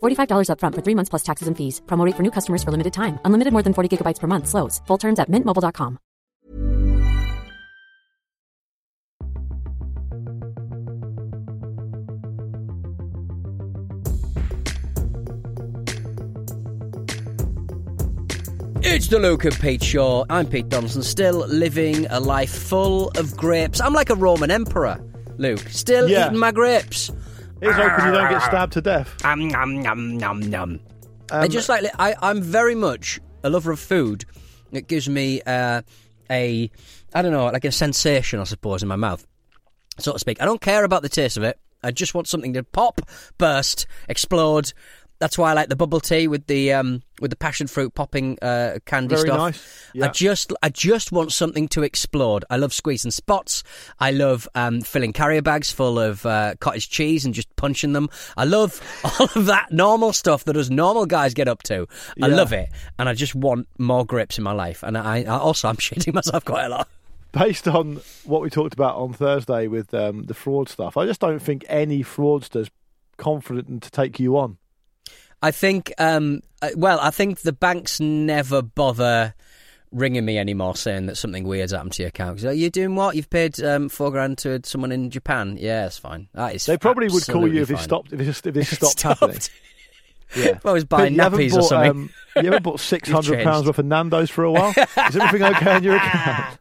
$45 upfront for three months plus taxes and fees. Promote for new customers for limited time. Unlimited more than 40 gigabytes per month. Slows. Full terms at mintmobile.com. It's the Luke and Pete Show. I'm Pete Donaldson, still living a life full of grapes. I'm like a Roman emperor, Luke. Still Yeah. eating my grapes. Here's hoping you don't get stabbed to death. Um, nom, nom, nom, nom. Um, I just like I, I'm very much a lover of food. It gives me uh, a I don't know, like a sensation, I suppose, in my mouth, so to speak. I don't care about the taste of it. I just want something to pop, burst, explode. That's why I like the bubble tea with the um, with the passion fruit popping uh, candy Very stuff. nice. I just I just want something to explode. I love squeezing spots. I love um, filling carrier bags full of uh, cottage cheese and just punching them. I love all of that normal stuff that us normal guys get up to. I Yeah. love it, and I just want more grips in my life. And I, I also I'm shitting myself quite a lot. Based on what we talked about on Thursday with um, the fraud stuff, I just don't think any fraudster's confident to take you on. I think, um, well, I think the banks never bother ringing me anymore saying that something weird's happened to your account. "Are you doing what? You've paid um, four grand to someone in Japan? Yeah, it's fine. That is They probably would call you if it fine. stopped. If it, just- if it If it stopped, happening. Yeah. I was buying you haven't or bought, something. Um, you haven't bought six hundred pounds worth of Nando's for a while. Is everything okay in your account?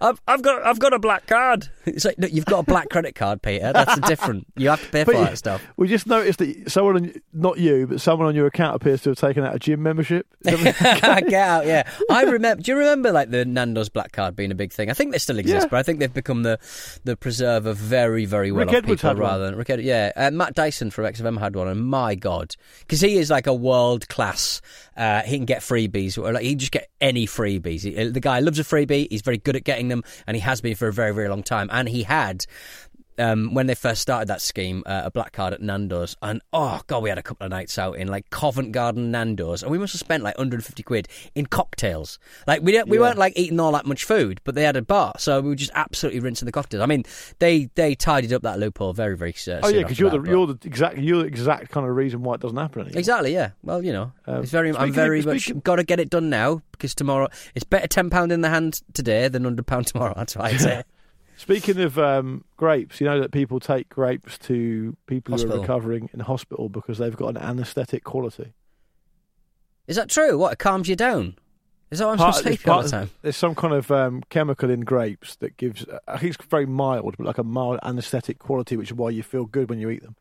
I've, I've got I've got a black card. It's like no, you've got a black credit card, Peter. That's different. You have to pay for But that stuff. We just noticed that someone, on, not you, but someone on your account appears to have taken out a gym membership. Get out, yeah. I remember. Do you remember like the Nando's black card being a big thing? I think they still exist, Yeah. but I think they've become the the preserve of very very well Rick off people had one. rather than Rick. Ed- yeah, uh, Matt Dyson from XFM had one, and my god, because he is like a world class. Uh, he can get freebies, or like he can just get any freebies. He, uh, the guy loves a freebie. He's very good at getting them, and he has been for a very very long time. And he had um, when they first started that scheme, uh, a black card at Nando's, and oh god, we had a couple of nights out in like Covent Garden Nando's, and we must have spent like 150 quid in cocktails. Like we we Yeah. weren't like eating all that much food, but they had a bar, so we were just absolutely rinsing the cocktails. I mean, they they tidied up that loophole very very. Uh, oh yeah, because you're that, the but- you're the exact you're the exact kind of reason why it doesn't happen anymore. Exactly, yeah. Well, you know, Um, it's very. I'm speaking of- very much speaking- got to get it done now because tomorrow it's better ten pound in the hand today than hundred pound tomorrow. That's what I'd say. Speaking of um, grapes, you know that people take grapes to people who are recovering in hospital because they've got an anaesthetic quality. Is that true? What it calms you down? Is that what I'm Part- supposed to there's all the time? There's some kind of um, chemical in grapes that gives, I think it's very mild, but like a mild anaesthetic quality, which is why you feel good when you eat them.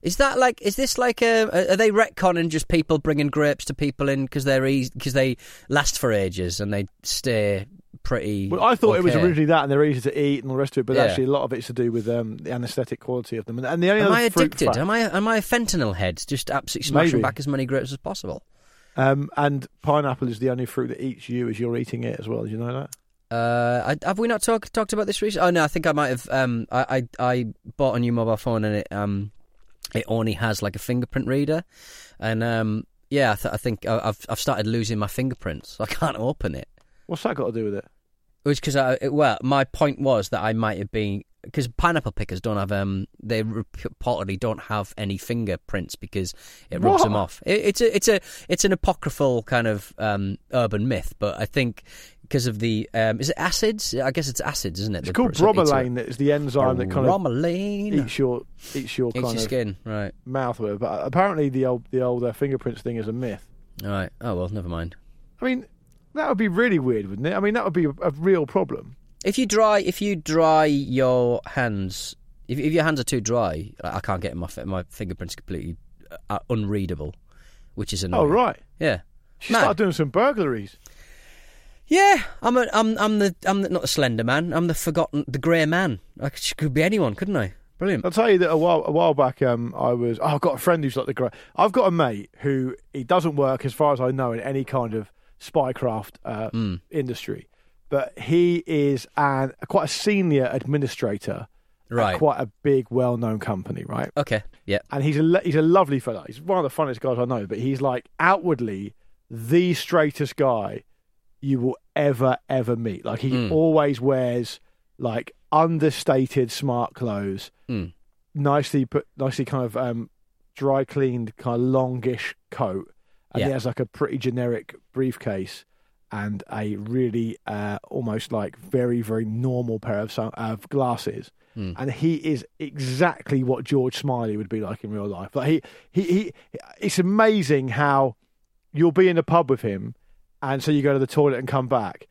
Is that like? Is this like a? Are they retconning just people bringing grapes to people in because they're because they last for ages and they stay pretty? Well, I thought it was originally that, and they're easy to eat and all the rest of it, but Yeah. actually a lot of it's to do with um, the anaesthetic quality of them. And, the only Am I addicted? fact- Am I am I a fentanyl head? Just absolutely smashing Maybe. back as many grapes as possible. Um, and pineapple is the only fruit that eats you as you're eating it as well. Did you know that? Uh, I, have we not talked talked about this recently? Oh no, I think I might have. Um, I, I I bought a new mobile phone and it um, it only has like a fingerprint reader, and um, yeah, I, th- I think I've I've started losing my fingerprints. So I can't open it. What's that got to do with it? It was because I well, my point was that I might have been because pineapple pickers don't have um they reportedly don't have any fingerprints because it rubs them off. It, it's a it's a it's an apocryphal kind of um urban myth, but I think because of the um is it acids? I guess it's acids, isn't it? It's that called bromelain. That is the enzyme that kind of bromelain eats your eats your eats kind your of skin, right? mouth. whatever. But apparently, the old the old uh, fingerprints thing is a myth. All right. Oh well, never mind. I mean, That would be really weird, wouldn't it? I mean, that would be a, a real problem. If you dry, if you dry your hands, if, if your hands are too dry, I I can't get my my fingerprints completely uh, unreadable, which is annoying. Oh, right. Yeah. She started doing some burglaries. Yeah, I'm a, I'm I'm the I'm the, not the slender man. I'm the forgotten, the grey man. I could, could be anyone, couldn't I? Brilliant. I'll tell you that a while a while back, um, I was. Oh, I've got a friend who's like the grey. I've got a mate who he doesn't work, as far as I know, in any kind of spycraft uh, Hmm. industry, but he is an quite a senior administrator Right. at quite a big, well-known company, right? Okay. Yeah. and he's a he's a lovely fellow. He's one of the funniest guys I know. But he's like outwardly the straightest guy you will ever ever meet. Like he Mm. always wears like understated smart clothes, Mm. nicely put, nicely kind of um, dry cleaned, kind of longish coat, and Yeah. he has like a pretty generic briefcase. And a really uh, almost like very very normal pair of sun- of glasses, Mm. and he is exactly what George Smiley would be like in real life. Like he, he, he, it's amazing how you'll be in a pub with him, and so you go to the toilet and come back.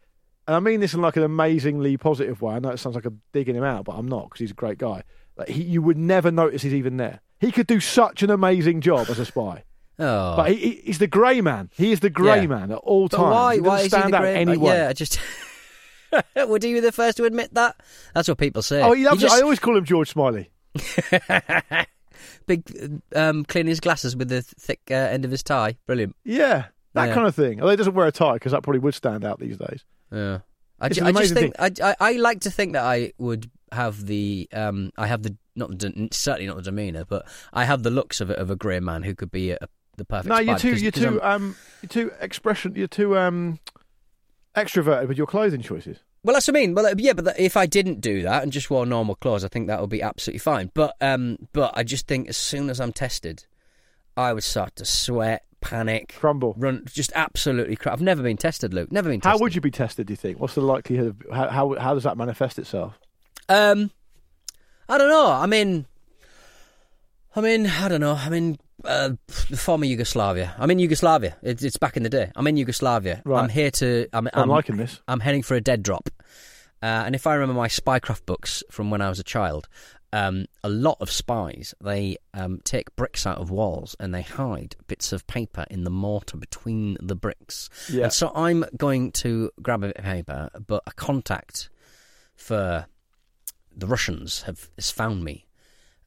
And I mean this in like an amazingly positive way. I know it sounds like I'm digging him out, but I'm not because he's a great guy. Like he, you would never notice he's even there. He could do such an amazing job as a spy. Oh. But he, he, he's the grey man. He is the grey Yeah. man at all times. why? He Why is he stand the out anyway. yeah, I just. Would he be the first to admit that? That's what people say. Oh, he loves just. I always call him George Smiley. big, um, cleaning his glasses with the thick uh, end of his tie. Brilliant. Yeah, that Yeah. kind of thing. Although he doesn't wear a tie because that probably would stand out these days. Yeah. I, ju- I just think I, I I like to think that I would have the um I have the not certainly not the demeanor but I have the looks of a, of a grey man who could be a, the perfect. No, you're too, 'cause- you're 'cause too, I'm- um, you're too expression, you're too um, extroverted with your clothing choices. Well, that's what I mean. Well, yeah, but if I didn't do that and just wore normal clothes, I think that would be absolutely fine. But um, but I just think as soon as I'm tested, I would start to sweat, panic, Crumble. run, just absolutely. Cr- I've never been tested, Luke. Never been. Tested. How would you be tested? Do you think? What's the likelihood? Of, how, how how does that manifest itself? Um, I don't know. I mean, I mean, I don't know. I mean, uh, the former Yugoslavia. I'm in Yugoslavia. It's, it's back in the day. I'm in Yugoslavia. Right. I'm here to. I'm, I'm I'm liking this. I'm heading for a dead drop. Uh, and if I remember my spycraft books from when I was a child, um, a lot of spies they um, take bricks out of walls and they hide bits of paper in the mortar between the bricks. Yeah. And so I'm going to grab a bit of paper, but a contact for the Russians have has found me.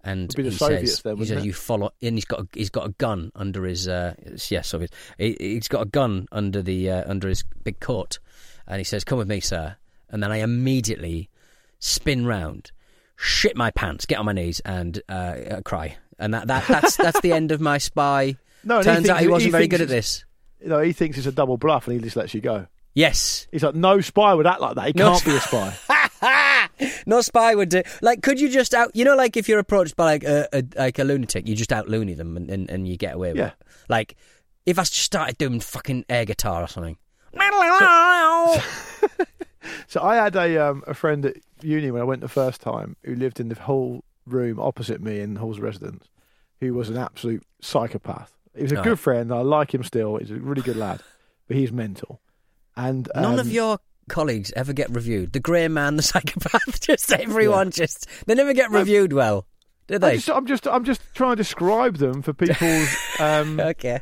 And Would be the he Soviets says, then, he says it? you follow, and he's got a, he's got a gun under his uh, yeah Soviet. He, he's got a gun under the uh, under his big coat, and he says, "Come with me, sir." And then I immediately spin round, shit my pants, get on my knees, and uh, uh, cry. And that, that that's that's the end of my spy. No, and he Turns out he wasn't he very good at this. You know, he thinks it's a double bluff, and he just lets you go. Yes, He's like, no spy would act like that. He No can't be a spy. no spy would do. Like, could you just out? You know, like if you're approached by like a, a like a lunatic, you just out loony them and, and, and you get away with Yeah. it. Like, if I just started doing fucking air guitar or something. So I had a um, a friend at uni when I went the first time who lived in the whole room opposite me in Hall's residence, who was an absolute psychopath. He was a Right. good friend. I like him still. He's a really good lad, but he's mental. And None of um, your colleagues ever get reviewed. The grey man, the psychopath, just everyone, just they never get reviewed well, do they? just, I'm just I'm just trying to describe them for people's. Um, okay,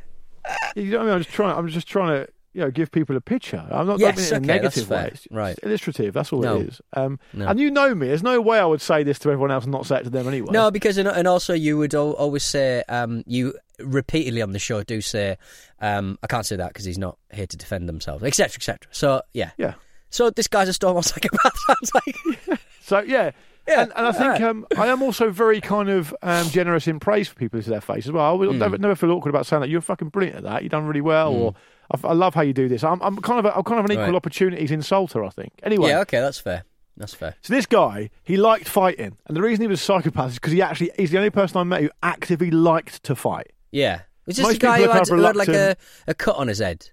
you know what I mean? I'm just trying. I'm just trying to you know give people a picture. I'm not Yes, it in a okay, negative way. It's, Right. illustrative. That's all No. it is. Um, No. And you know me. There's no way I would say this to everyone else and not say it to them anyway. no, because and, and also you would always say um, you repeatedly on the show do say um, I can't say that because he's not here to defend themselves, etc., etc. So yeah, Yeah. So this guy's a Stonewall psychopath. Sounds like So yeah, Yeah, and, and I think alright. um, I am also very kind of um, generous in praise for people to their face as well. I will Hmm. never, never feel awkward about saying that you're fucking brilliant at that. You've done really well, or I, I love how you do this. I'm, I'm kind of a, I'm kind of an equal Right. opportunities insulter. I think. Anyway, yeah, okay, that's fair. That's fair. so this guy he liked fighting, and the reason he was a psychopath is because he actually he's the only person I met who actively liked to fight. Yeah, it's just Most a guy who had, who had like a, a cut on his head.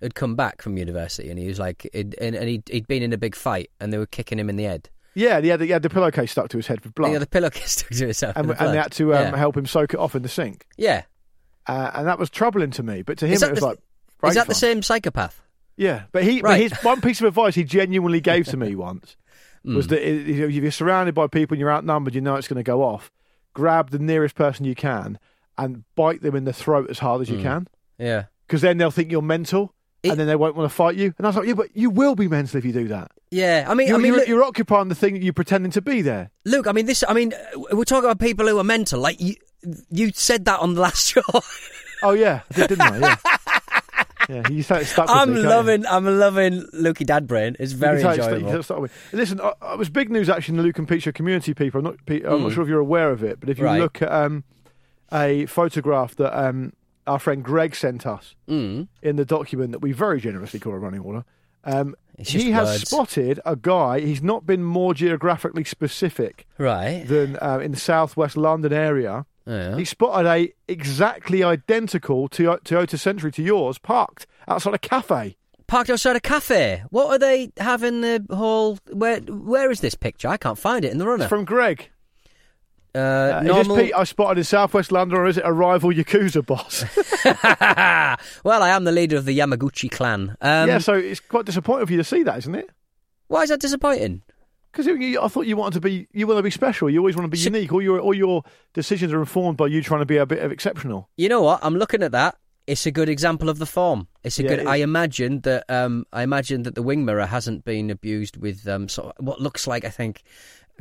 Had come back from university and he was like, and, and he'd, he'd been in a big fight and they were kicking him in the head. Yeah, he had, the, he had the pillowcase stuck to his head with blood, He had the pillowcase stuck to himself. and, in the and they had to um, yeah. help him soak it off in the sink, yeah. uh, and that was troubling to me. But to him, it was the- like. Is that the same psychopath? Yeah, but he, but Right. his one piece of advice he genuinely gave to me once was Hmm. that if you're surrounded by people and you're outnumbered, you know it's going to go off. Grab the nearest person you can and bite them in the throat as hard as you can, Yeah. because then they'll think you're mental. It- and then they won't want to fight you. And I was like, yeah, but you will be mental if you do that. Yeah. I mean, You're, I mean, you're, look, you're occupying the thing that you're pretending to be there. Look, I mean, this. I mean, uh, we're talking about people who are mental. Like you, you said that on the last show. Oh yeah, I did, didn't I? Yeah. Yeah, you started stuck with I'm me, you? loving. I'm loving Lukey Dad Brain. It's very You can enjoyable. you start Listen, uh, uh, it was big news actually in the Luke and Pete Show community. People, I'm not, I'm not sure if you're aware of it, but if you Mm. Right. look at um, a photograph that um, our friend Greg sent us Mm. in the document that we very generously call a running order, um, he has words. spotted a guy. He's not been more geographically specific Right. than uh, in the southwest London area. Yeah. He spotted a exactly identical to- Toyota Century to yours parked outside a cafe. Parked outside a cafe. What are they having the whole? Where Where is this picture? I can't find it in the runner. It's from Greg. Uh, Uh, normal. Is this Pete I spotted in southwest London, or is it a rival Yakuza boss? well, I am the leader of the Yamaguchi clan. Um, yeah, so it's quite disappointing for you to see that, isn't it? Why is that disappointing? Because I thought you wanted to be, you want to be special. You always want to be So- unique. All your all your decisions are informed by you trying to be a bit of exceptional. You know what? I'm looking at that. It's a good example of the form. It's a Yeah, good. it I imagine that. Um, I imagine that the wing mirror hasn't been abused with um, sort of what looks like I think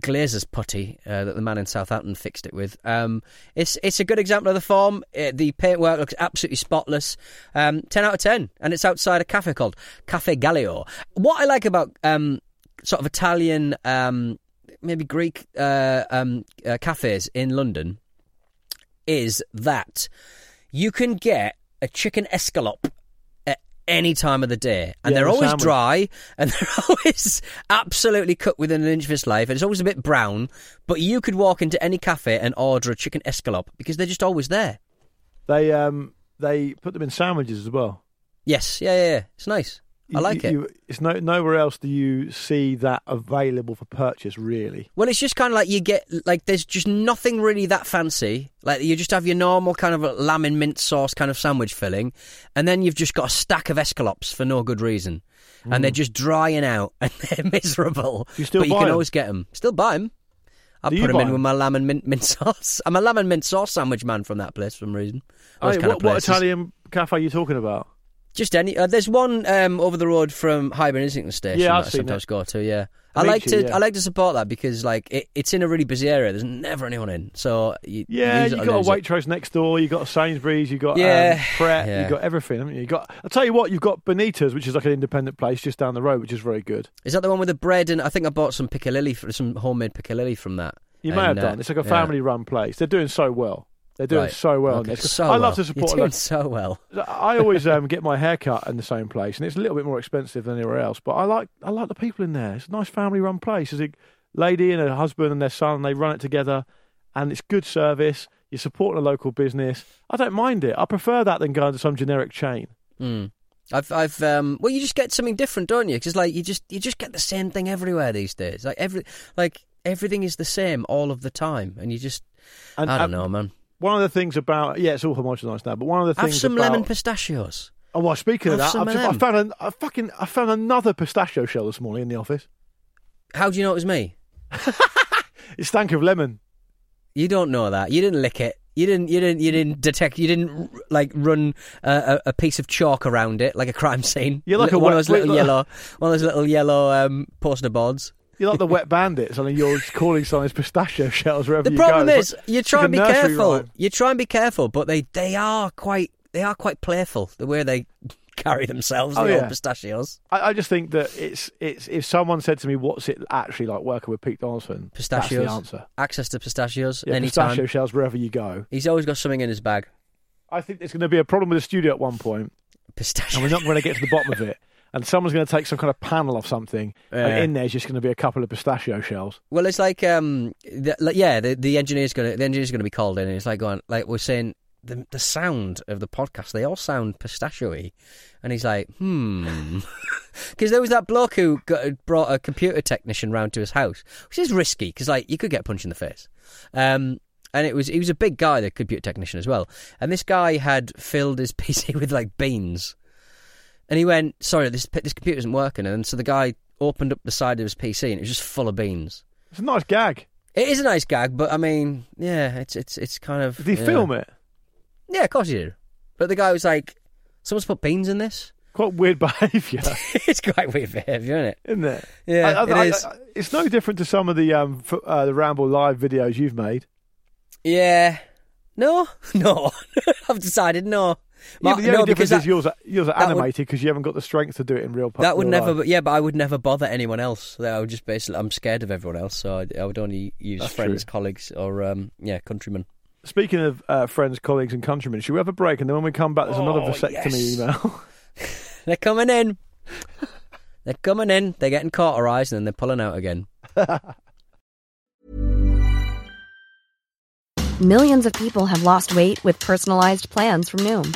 glazier's putty uh, that the man in Southampton fixed it with. Um, it's it's a good example of the form. Uh the paintwork looks absolutely spotless. Um, ten out of ten, and it's outside a cafe called Cafe Gallio. What I like about um, sort of Italian, um, maybe Greek uh, um, uh, cafes in London is that you can get a chicken escalope any time of the day, and Yeah, they're the always dry, and they're always absolutely cooked within an inch of its life, and it's always a bit brown. But you could walk into any cafe and order a chicken escalope because they're just always there. They um they put them in sandwiches as well. Yes, yeah, yeah, yeah. it's nice. I like you- it. you- it's no nowhere else do you see that available for purchase. Really, Well, it's just kind of like you get like there's just nothing really that fancy. Like you just have your normal kind of lamb and mint sauce kind of sandwich filling, and then you've just got a stack of escalopes for no good reason, and they're mm. just drying out and they're miserable. You still but you can can 'em? always get them. Still buy them. I put them in in 'em? with my lamb and mint mint sauce. I'm a lamb and mint sauce sandwich man from that place for some reason. Hey, kind what, of what. Italian cafe are you talking about? Just any. Uh, there's one um, over the road from Highbury Islington Station Yeah, that I sometimes it. go to. Yeah, I like to. yeah. I like to support that because like it, it's in a really busy area. There's never anyone in, so you, Yeah, you got a lose it. Waitrose next door. You got a Sainsbury's. You got Yeah, um, Pret. yeah. You got everything. Haven't you? you got. I'll tell you what. You've got Benita's, which is like an independent place just down the road, which is very good. Is that the one with the bread? And I think I bought some piccalilli, some homemade piccalilli from that. You may And, have uh, done. It's like a family-run place. They're doing so well. They're doing Right. so well. Okay, so I love well. to support. You're doing so well. I always um, get my hair cut in the same place, and it's a little bit more expensive than anywhere else. But I like I like the people in there. It's a nice family-run place. There's a lady and her husband and their son. And they run it together, and it's good service. You're supporting a local business. I don't mind it. I prefer that than going to some generic chain. Mm. I've, I've, um, well, you just get something different, don't you? Because like you just, you just get the same thing everywhere these days. Like every, like everything is the same all of the time, and you just, And, I don't and know, man. One of the things about yeah, it's all homogenised now. But one of the things Have some about, lemon pistachios. Oh, well, speaking of that, I've just, I found I fucking I found another pistachio shell this morning in the office. How do you know it was me? It stank of lemon. You don't know that. You didn't lick it. You didn't. You didn't. You didn't detect. You didn't like run a, a, a piece of chalk around it like a crime scene. You're like Li- a one of those little yellow, one of those little yellow um, poster boards. You're like the wet bandits. I mean, you're calling of pistachio shells wherever The you problem go. It's is, like- you try and be careful. rhyme. You try and be careful, but they they are quite they are quite playful the way they carry themselves. Oh, the Oh, old yeah. pistachios, I, I just think that it's it's if someone said to me, "What's it actually like working with Pete Donaldson?" pistachios. That's the answer. Access to pistachios Yeah, anytime. pistachio shells wherever you go. He's always got something in his bag. I think there's going to be a problem with the studio at one point, Pistachio. and we're not going to get to the bottom of it. And someone's going to take some kind of panel of something, Yeah. and in there's just going to be a couple of pistachio shells. Well, it's like, um, the, like yeah, the, the engineer's gonna the engineer's gonna be called in, and it's like going like we're saying the the sound of the podcast, they all sound pistachio-y. and he's like, hmm, because there was that bloke who got, brought a computer technician round to his house, which is risky because like you could get punched in the face. Um, and it was he was a big guy, the computer technician as well, and this guy had filled his PC with like beans. And he went, "Sorry, this this computer isn't working." And so the guy opened up the side of his PC, and it was just full of beans. It's a nice gag. It is a nice gag, but I mean, yeah, it's it's it's kind of. Did he yeah. film it? Yeah, of course he did. But the guy was like, "Someone's put beans in this." Quite weird behaviour, it's quite weird behaviour, isn't it? isn't it? Yeah, I- I- it is. I- it's no different to some of the um f- uh, the Ramble live videos you've made. Yeah. No, no. I've decided no. Yeah, but the no, only because difference is yours are, yours are animated because you haven't got the strength to do it in real. pu- that would never. life. Yeah, but I would never bother anyone else. I would just basically. I'm scared of everyone else, so I, I would only use That's friends, true. colleagues, or um, yeah, countrymen. Speaking of uh, friends, colleagues, and countrymen, should we have a break? And then when we come back, there's another Oh, vasectomy yes. email. They're coming in. they're coming in. They're getting cauterized and then they're pulling out again. Millions of people have lost weight with personalized plans from Noom,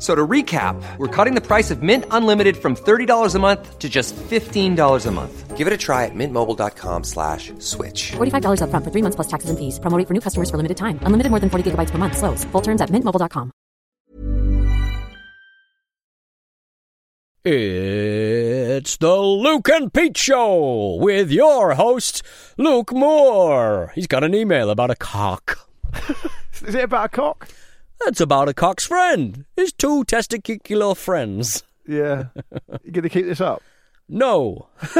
F- So to recap, we're cutting the price of Mint Unlimited from $30 a month to just $15 a month. Give it a try at mintmobile.com slash switch. $45 upfront for three months plus taxes and fees. Promo rate for new customers for limited time. Unlimited more than 40 gigabytes per month. Slows. Full terms at mintmobile.com. It's the Luke and Pete Show with your host, Luke Moore. He's got an email about a cock. Is it about a cock? That's about a cock's friend. His two testicular friends. Yeah. you going to keep this up? No.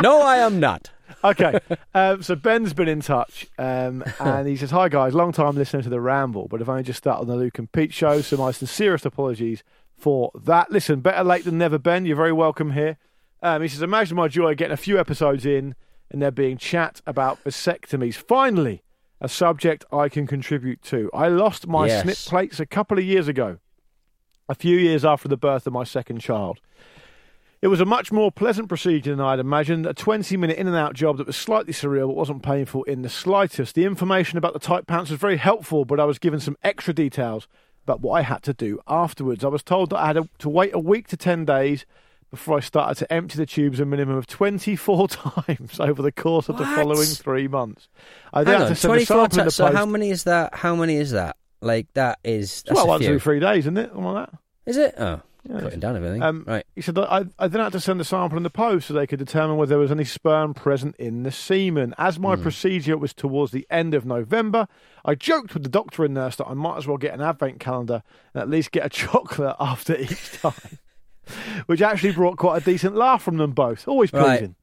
no, I am not. Okay. um, so Ben's been in touch, um, and he says, "Hi guys, long time listener to the Ramble, but I've only just started on the Luke and Pete show, so my sincerest apologies for that. Listen, better late than never, Ben. You're very welcome here." Um, he says, "Imagine my joy getting a few episodes in, and there being chat about vasectomies. Finally, a subject I can contribute to. I lost my Yes. snip plates a couple of years ago, a few years after the birth of my second child." It was a much more pleasant procedure than I'd imagined, a 20 minute in and out job that was slightly surreal but wasn't painful in the slightest. The information about the tight pants was very helpful, but I was given some extra details about what I had to do afterwards. I was told that I had to wait a week to 10 days before I started to empty the tubes a minimum of 24 times over the course of the following three months. I then had to send a 24 sample in the times. So post. how many is that? How many is that? Like, that is. That's well, a one, few. two, three days, isn't it? Something like that. Is it? Oh, Yeah. cutting down everything. Um, right. He said I, I then had to send the sample in the post so they could determine whether there was any sperm present in the semen. As my procedure was towards the end of November, I joked with the doctor and nurse that I might as well get an advent calendar and at least get a chocolate after each time. which actually brought quite a decent laugh from them both. Always Right. pleasing.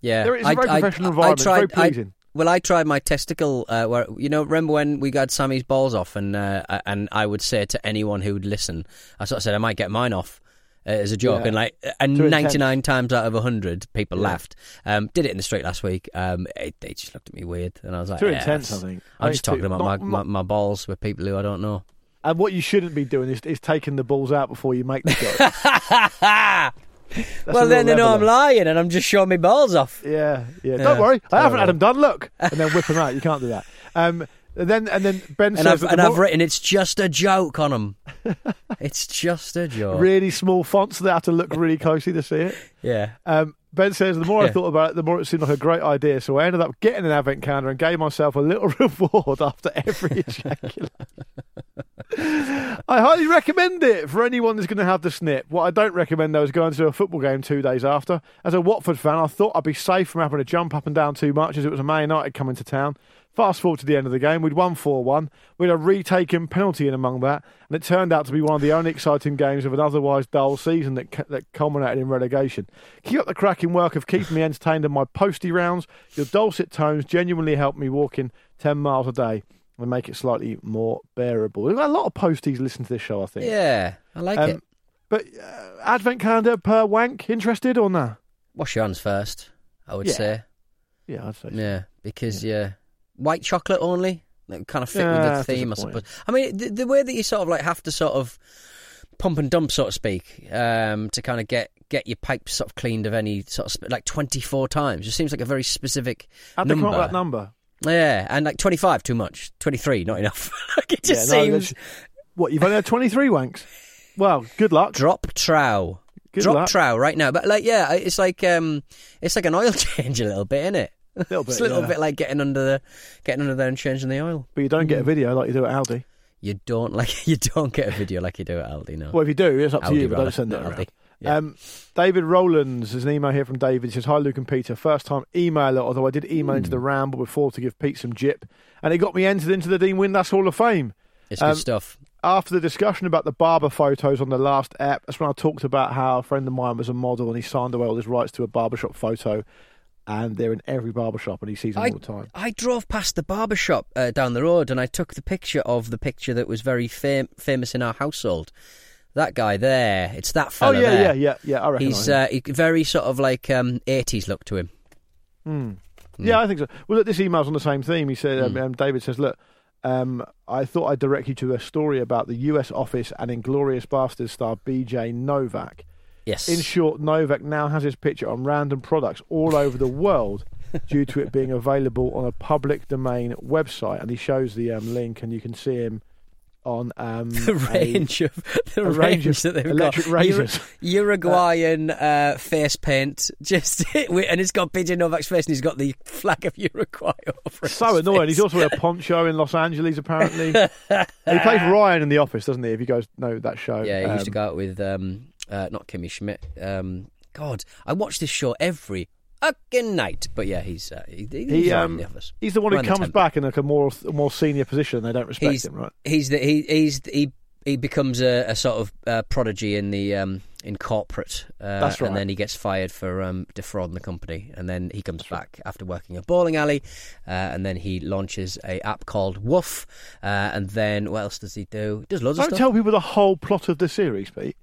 Yeah, There is a very professional environment, very pleasing. well, I tried my testicle. Uh, where you know, remember when we got Sammy's balls off, and uh, and I would say to anyone who would listen, I sort of said I might get mine off. Uh, as a joke, Yeah. and like, and ninety nine times out of hundred, people Yeah. laughed. Um, did it in the street last week. Um, it, they just looked at me weird, and I was like, Too yeah, intense, I think. I I'm just talking about not- my, my, my balls with people who I don't know. And what you shouldn't be doing is, is taking the balls out before you make the joke. well, then they know I'm lying, and I'm just showing my balls off. Yeah, yeah. Yeah, Don't worry, I haven't had them done. Look, and then whip them out. You can't do that. Um, and then and then Ben And says I've the and I've written it's just a joke on them. it's just a joke. really small fonts. So they have to look really closely to see it. Yeah. Um, ben says the more I thought about it, the more it seemed like a great idea. So I ended up getting an advent calendar and gave myself a little reward after every ejaculation. I highly recommend it for anyone who's going to have the snip. What I don't recommend though is going to a football game two days after. As a Watford fan, I thought I'd be safe from having to jump up and down too much as it was a Man United coming to town. Fast forward to the end of the game, we'd won 4 1. We had a retaken penalty in among that, and it turned out to be one of the only exciting games of an otherwise dull season that, that culminated in relegation. Keep up the cracking work of keeping me entertained in my posty rounds. Your dulcet tones genuinely help me walk in 10 miles a day and make it slightly more bearable. A lot of posties listen to this show, I think. Yeah, I like Um, it. But uh, advent calendar per wank, interested or nah? Wash your hands first, I would Yeah. say. Yeah, I'd say so. Yeah, because yeah, white chocolate only. That kind of fit Yeah, with the theme, I suppose. I mean, the, the way that you sort of like have to sort of pump and dump, so to speak, um, to kind of get get your pipes sort of cleaned of any sort of sp- like twenty four times. It seems like a very specific How'd number. that number? Yeah, and like twenty five too much, twenty three not enough. like it just Yeah, no, seems What, you've only had 23 wanks? Well, good luck. drop trow. Good Drop luck. trow right now, but like yeah, it's like um, it's like an oil change a little bit, isn't it? Little bit, it's a little yeah. bit like getting under the getting under there and changing the oil. But you don't Mm. get a video like you do at Aldi. You don't like you don't get a video like you do at Aldi, no. Well, if you do, it's up to Aldi you, but don't send it around. Yeah. Um, David Rowlands, there's an email here from David. He says, Hi, Luke and Peter. First time emailer, although I did email Hmm. into the ramble before to give Pete some jip. And it got me entered into the Dean Windass Hall of Fame. it's um, good stuff. After the discussion about the barber photos on the last app, that's when I talked about how a friend of mine was a model and he signed away all his rights to a barbershop photo. And they're in every barbershop and he sees them I, all the time. I drove past the barber shop uh, down the road and I took the picture of the picture that was very fam- famous in our household. That guy there, it's that famous. Oh, yeah, there. yeah, yeah, yeah. I reckon. He's uh, he, very sort of like um, 80s look to him. Hmm. Yeah, I think so. Well, look, this email's on the same theme. He said, um, Mm. um, David says, look, um, I thought I'd direct you to a story about the US office and Inglourious Basterds star BJ Novak. Yes. In short, Novak now has his picture on random products all over the world due to it being available on a public domain website. And he shows the um, link, and you can see him on um, the a- range of the range range, that they've electric got. razors. Ur- Uruguayan uh, face paint, just and it's got BJ Novak's face, and he's got the flag of Uruguay over. So annoying. face. He's also a poncho in Los Angeles, apparently. He plays Ryan in The Office, doesn't he? If you guys know that show. Yeah, he used to Um, go out with um, uh, not Kimmy Schmidt. Um, God, I watch this show every fucking night. But yeah, he's uh, he, he's He, um, the office. He's the one who comes back in like a more more senior position. They don't respect He's him, right? he's the he he's he he becomes a, a sort of uh, prodigy in the um, in corporate. Uh, That's right. And then he gets fired for um, defrauding the company, and then he comes back after working a bowling alley, uh, and then he launches a app called WUPHF, uh, and then what else does he do? He does loads of Don't stuff. tell people the whole plot of the series, Pete.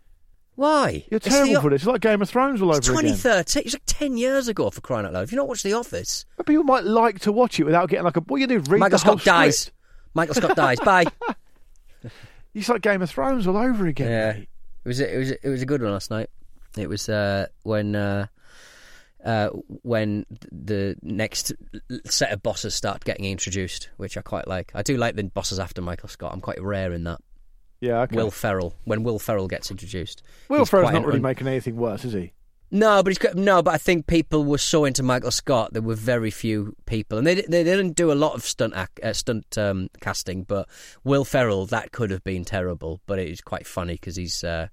Why? You're It's terrible the- for this. It's like Game of Thrones all over again. 2013. It's like 10 years ago for crying out loud. If you not watched The Office? But people might like to watch it without getting like a. What you do? Read Michael the whole Scott dies. Michael Scott dies. Bye. It's like Game of Thrones all over again. Yeah. mate. It was a, it was a, it was a good one last night. It was uh, when uh, uh, when the next set of bosses start getting introduced, which I quite like. I do like the bosses after Michael Scott. I'm quite rare in that. Yeah. Okay. Will Ferrell when Will Ferrell gets introduced. Will Ferrell's not really un- making anything worse, is he? No, but he's got, no, but I think people were so into Michael Scott. There were very few people, and they they, didn't do a lot of stunt uh, stunt um, casting. But Will Ferrell, that could have been terrible, but it is quite funny because he's uh,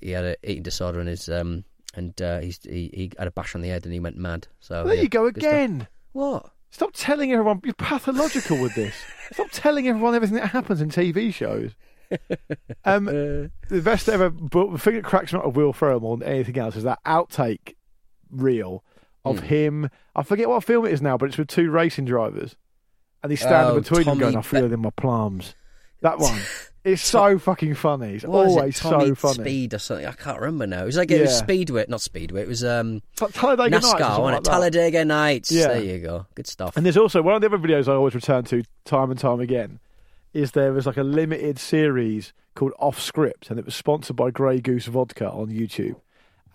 he had an eating disorder and his um and uh, he's, he he had a bash on the head and he went mad. So there yeah, you go again. What? Stop telling everyone you're pathological with this. Stop telling everyone everything that happens in TV shows. Um, the best ever, but the thing that cracks me up of Will Ferrell more than anything else is that outtake reel of Hmm. him. I forget what film it is now, but it's with two racing drivers, and he's standing Oh, between them going, "I feel it in my plums." That one. It's so fucking funny. It's What it? always Tommy so funny. Speed or something. I can't remember now. It was like it was Speedway, not Speedway. It was um, like Talladega NASCAR, wasn't like it? Talladega Nights. Yeah. There you go. Good stuff. And there's also one of the other videos I always return to time and time again is there was like a limited series called Off Script and it was sponsored by Grey Goose Vodka on YouTube.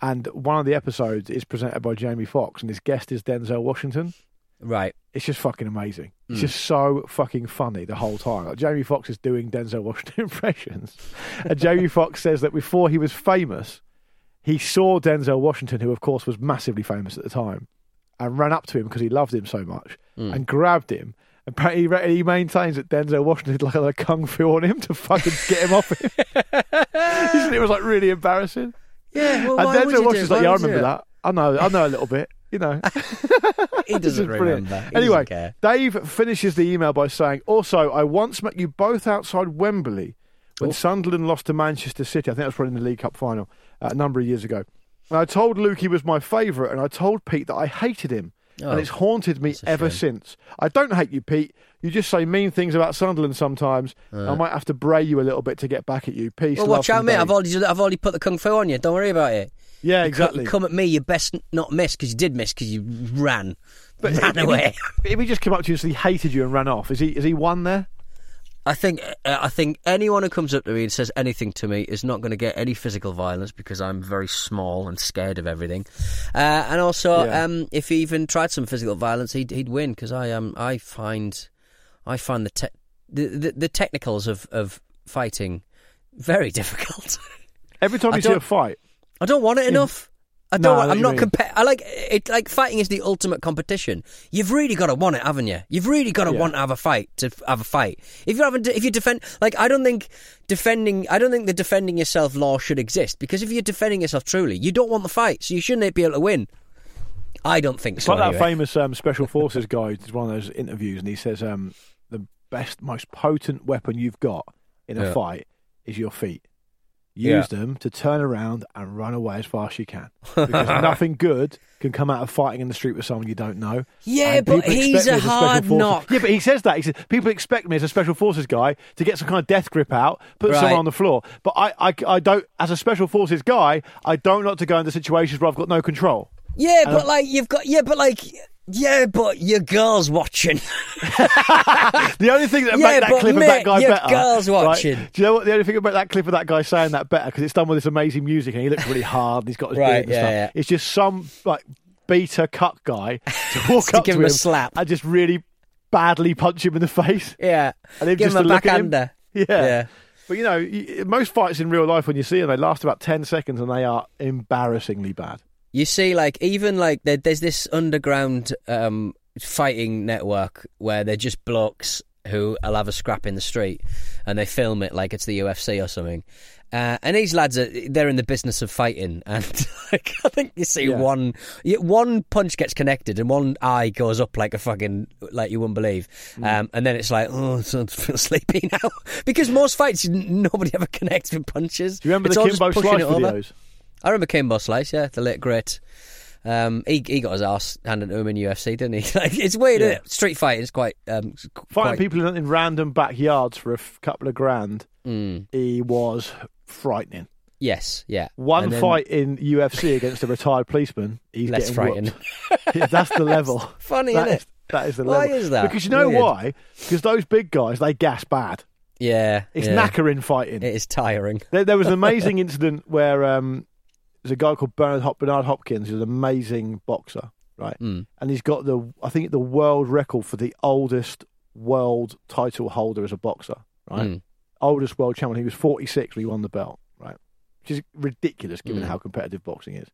And one of the episodes is presented by Jamie Foxx, and his guest is Denzel Washington. Right. It's just fucking amazing. It's Mm. just so fucking funny the whole time. Like Jamie Foxx is doing Denzel Washington impressions. and Jamie Foxx says that before he was famous, he saw Denzel Washington, who of course was massively famous at the time, and ran up to him because he loved him so much Mm. and grabbed him. He, he maintains that Denzel Washington did like a kung fu on him to fucking get him off him. it was like really embarrassing. Yeah. Well, and why would you Denzel Washington's like, yeah, I you remember that. I know, I know a little bit. You know, He doesn't brilliant. remember. He Anyway, doesn't. Dave finishes the email by saying, Also, I once met you both outside Wembley when Oh. Sunderland lost to Manchester City. I think that was probably in the League Cup final uh, a number of years ago. And I told Luke he was my favourite, and I told Pete that I hated him. Oh, and it's haunted me ever shame. since. I don't hate you, Pete. You just say mean things about Sunderland sometimes. I might have to bray you a little bit to get back at you. Peace. Uh. Well, watch out, mate. I've already, I've already put the kung fu on you. Don't worry about it. yeah, You exactly. Come at me. You best not miss because you did miss because you ran, But ran if he- away. If he just came up to you and said he hated you and ran off, is he? Is he one there? I think uh, I think anyone who comes up to me and says anything to me is not going to get any physical violence because I'm very small and scared of everything. Uh, and also, Yeah. um, if he even tried some physical violence, he'd, he'd win because I um I find I find the, te- the, the the technicals of of fighting very difficult. Every time I you see a fight, I don't want it enough. I don't. I want, know I'm not I like it. Like fighting is the ultimate competition. You've really got to want it, haven't you? You've really got to Yeah. want to have a fight to have a fight. If you haven't, if you defend, like I don't think defending. I don't think the defending yourself law should exist because if you're defending yourself truly, you don't want the fight, so you shouldn't be able to win. I don't think It's so. like that famous um, special forces guy. Did one of those interviews, and he says um, the best, most potent weapon you've got in a Yeah. fight is your feet. Yeah. Use them to turn around and run away as fast as you can, because nothing good can come out of fighting in the street with someone you don't know. Yeah, but he's a special hard forces- Yeah, but he says that. He says people expect me as a special forces guy to get some kind of death grip out, put Right. someone on the floor. But I, I, I don't. As a special forces guy, I don't like to go into situations where I've got no control. Yeah, but like you've got. Yeah, but like. Yeah, but your girl's watching. The only thing that Yeah, make that clip of that guy your better. girl's right, watching. do you know what? The only thing about that clip of that guy saying that better because it's done with this amazing music and he looks really hard and he's got his Right, beard and yeah, stuff. yeah. It's just some like beta cut guy to walk To up give to him a slap. and just really badly punch him in the face. Yeah, And then give just him a him. backhander. Yeah. Yeah. But you know, most fights in real life when you see them, they last about ten seconds and they are embarrassingly bad. You see, like even like there, there's this underground um, fighting network where they're just blokes who will have a scrap in the street, and they film it like it's the UFC or something. Uh, and these lads are they're in the business of fighting, and like I think you see Yeah. one one punch gets connected, and one eye goes up like a fucking like you wouldn't believe, Mm. um, and then it's like oh, I feel sleepy now because most fights nobody ever connects with punches. Do you remember It's the Kimbo Slice it over. Videos? I remember Kimbo Slice, yeah, the late great. Um, he he got his ass handed to him in UFC, didn't he? Like, it's weird. Yeah. Isn't it? Street fighting is quite um, Fighting quite, people in, in random backyards for a f- couple of grand, Mm, he was frightening. yes, yeah. One then fight in UFC against a retired policeman, he's less getting frightening. Yeah, That's the level. Funny, That isn't is, it? that is the Why level. is that? Because you know Weird. why? Because those big guys, they gas bad. Yeah, It's yeah. knackering fighting. It is tiring. There, there was an amazing incident where um, there's a guy called Bernard, Hop- Bernard Hopkins, who's an amazing boxer, right? Mm. And he's got the, I think, the world record for the oldest world title holder as a boxer, right? Mm. Oldest world champion. He was 46 when he won the belt, right? Which is ridiculous given Mm. how competitive boxing is.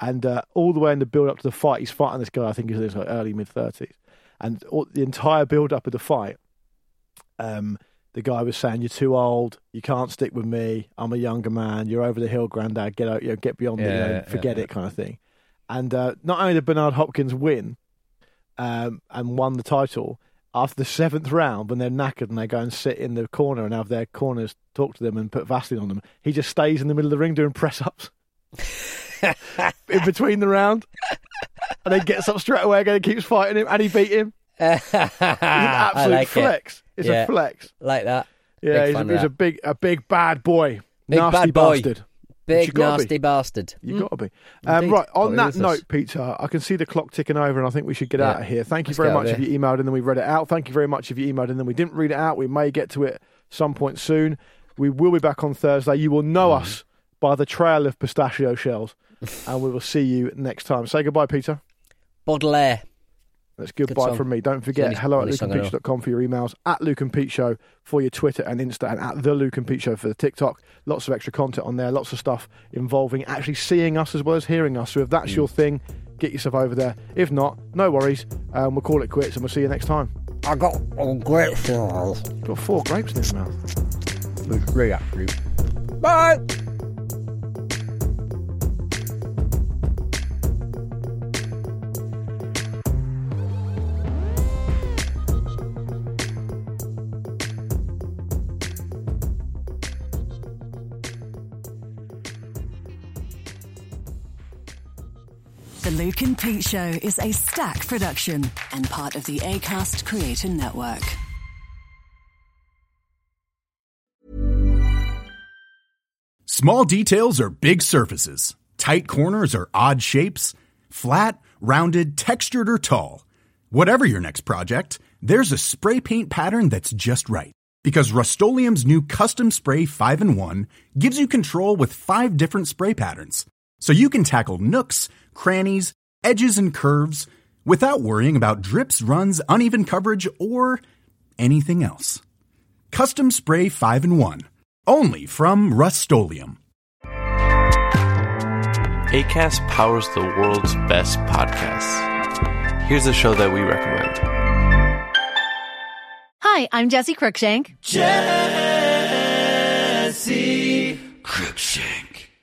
And uh, all the way in the build up to the fight, he's fighting this guy. I think he's in his like, early mid 30s, and all, the entire build up of the fight, um, the guy was saying, "You're too old. You can't stick with me. I'm a younger man. You're over the hill, granddad. Get out. You know, get beyond it. You Yeah, know, yeah, forget yeah. it, kind of thing." And uh, not only did Bernard Hopkins win, um, and won the title, after the seventh round, when they're knackered and they go and sit in the corner and have their corners talk to them and put Vaseline on them, he just stays in the middle of the ring doing press ups in between the round. And then gets up straight away again and keeps fighting him, and he beat him. It's an absolute like flex. It. It's Yeah. a flex. Like that. Yeah, he's, a, he's a big, a big bad boy, Big nasty bad boy. bastard. Big gotta be. nasty bastard. You Mm. got to be. Um, right, on that note, Peter, I can see the clock ticking over and I think we should get Yeah. out of here. Thank you Let's very much if you emailed and then we read it out. Thank you very much if you emailed and then we didn't read it out. We may get to it some point soon. We will be back on Thursday. You will know Mm. us by the trail of pistachio shells and we will see you next time. Say goodbye, Peter. Baudelaire. That's goodbye song. from me. Don't forget, the only- hello at only song I lukeandpeteshow.com for your emails, at Luke and Pete Show for your Twitter and Insta, and at The Luke and Pete Show for the TikTok. Lots of extra content on there, lots of stuff involving actually seeing us as well as hearing us. So if that's Mm. your thing, get yourself over there. If not, no worries. Um, we'll call it quits and we'll see you next time. I got a great show. Got four grapes in his mouth. Luke, really up, Luke. Bye. Luke and Pete Show is an Acast production and part of the ACAST Creator Network. Small details are big surfaces. Tight corners are odd shapes. Flat, rounded, textured, or tall. Whatever your next project, there's a spray paint pattern that's just right. Because Rust-Oleum Custom Spray 5 in 1 gives you control with five different spray patterns. So you can tackle nooks, crannies, edges, and curves without worrying about drips, runs, uneven coverage, or anything else. Custom Spray 5 in 1. Only from Rust ACAST powers the world's best podcasts. Here's a show that we recommend. Hi, I'm Jesse Cruikshank. Jesse Cruikshank.